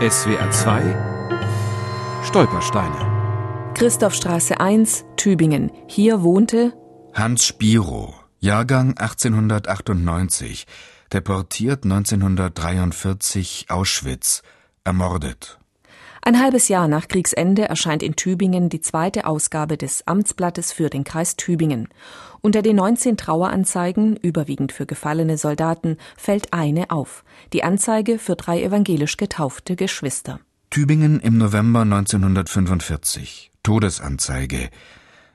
SWR 2 Stolpersteine Christophstraße 1, Tübingen. Hier wohnte Hans Spiro, Jahrgang 1898, deportiert 1943 Auschwitz, ermordet. Ein halbes Jahr nach Kriegsende erscheint in Tübingen die zweite Ausgabe des Amtsblattes für den Kreis Tübingen. Unter den 19 Traueranzeigen, überwiegend für gefallene Soldaten, fällt eine auf. Die Anzeige für drei evangelisch getaufte Geschwister. Tübingen im November 1945. Todesanzeige.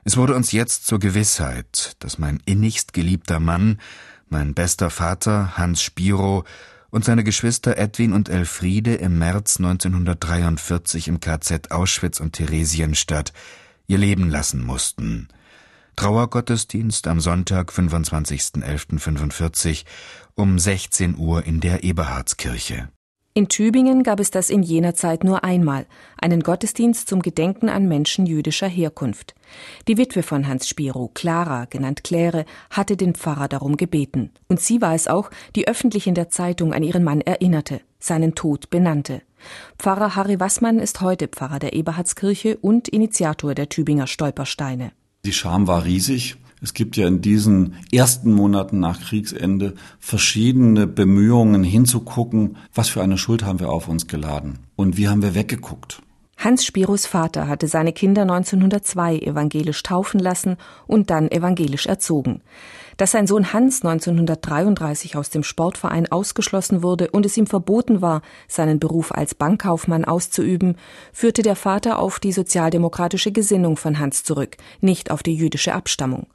Es wurde uns jetzt zur Gewissheit, dass mein innigst geliebter Mann, mein bester Vater Hans Spiro und seine Geschwister Edwin und Elfriede im März 1943 im KZ Auschwitz und Theresienstadt ihr Leben lassen mussten. Trauergottesdienst am Sonntag, 25.11.45 um 16 Uhr in der Eberhardskirche. In Tübingen gab es das in jener Zeit nur einmal, einen Gottesdienst zum Gedenken an Menschen jüdischer Herkunft. Die Witwe von Hans Spiro, Clara, genannt Claire, hatte den Pfarrer darum gebeten. Und sie war es auch, die öffentlich in der Zeitung an ihren Mann erinnerte, seinen Tod benannte. Pfarrer Harry Wassmann ist heute Pfarrer der Eberhardskirche und Initiator der Tübinger Stolpersteine. Die Scham war riesig. Es gibt ja in diesen ersten Monaten nach Kriegsende verschiedene Bemühungen hinzugucken, was für eine Schuld haben wir auf uns geladen und wie haben wir weggeguckt. Hans Spiros Vater hatte seine Kinder 1902 evangelisch taufen lassen und dann evangelisch erzogen. Dass sein Sohn Hans 1933 aus dem Sportverein ausgeschlossen wurde und es ihm verboten war, seinen Beruf als Bankkaufmann auszuüben, führte der Vater auf die sozialdemokratische Gesinnung von Hans zurück, nicht auf die jüdische Abstammung.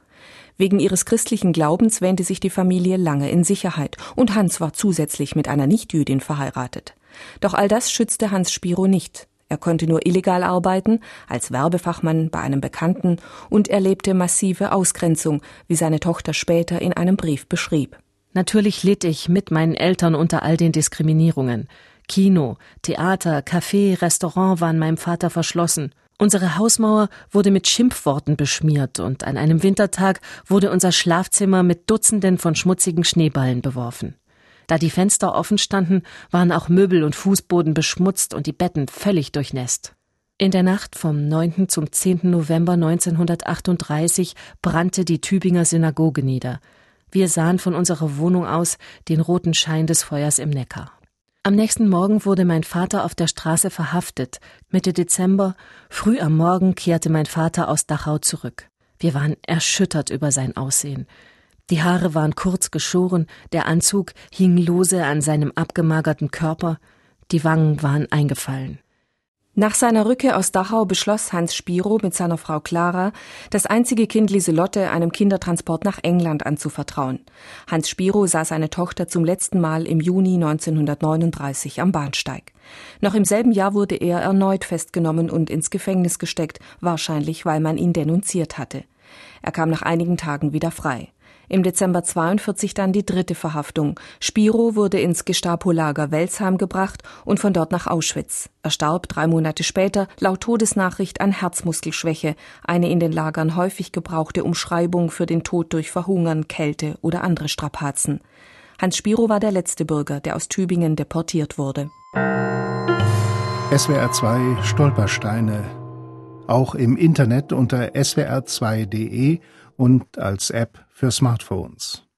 Wegen ihres christlichen Glaubens wähnte sich die Familie lange in Sicherheit, und Hans war zusätzlich mit einer Nichtjüdin verheiratet. Doch all das schützte Hans Spiro nicht. Er konnte nur illegal arbeiten, als Werbefachmann bei einem Bekannten, und erlebte massive Ausgrenzung, wie seine Tochter später in einem Brief beschrieb. Natürlich litt ich mit meinen Eltern unter all den Diskriminierungen. Kino, Theater, Café, Restaurant waren meinem Vater verschlossen. Unsere Hausmauer wurde mit Schimpfworten beschmiert und an einem Wintertag wurde unser Schlafzimmer mit Dutzenden von schmutzigen Schneeballen beworfen. Da die Fenster offen standen, waren auch Möbel und Fußboden beschmutzt und die Betten völlig durchnässt. In der Nacht vom 9. zum 10. November 1938 brannte die Tübinger Synagoge nieder. Wir sahen von unserer Wohnung aus den roten Schein des Feuers im Neckar. Am nächsten Morgen wurde mein Vater auf der Straße verhaftet. Mitte Dezember, früh am Morgen, kehrte mein Vater aus Dachau zurück. Wir waren erschüttert über sein Aussehen. Die Haare waren kurz geschoren, der Anzug hing lose an seinem abgemagerten Körper, die Wangen waren eingefallen. Nach seiner Rückkehr aus Dachau beschloss Hans Spiro mit seiner Frau Clara, das einzige Kind Lieselotte einem Kindertransport nach England anzuvertrauen. Hans Spiro sah seine Tochter zum letzten Mal im Juni 1939 am Bahnsteig. Noch im selben Jahr wurde er erneut festgenommen und ins Gefängnis gesteckt, wahrscheinlich weil man ihn denunziert hatte. Er kam nach einigen Tagen wieder frei. Im Dezember 42 dann die dritte Verhaftung. Spiro wurde ins Gestapo-Lager Welsheim gebracht und von dort nach Auschwitz. Er starb drei Monate später laut Todesnachricht an Herzmuskelschwäche, eine in den Lagern häufig gebrauchte Umschreibung für den Tod durch Verhungern, Kälte oder andere Strapazen. Hans Spiro war der letzte Bürger, der aus Tübingen deportiert wurde. SWR 2 Stolpersteine. Auch im Internet unter swr2.de und als App für Smartphones.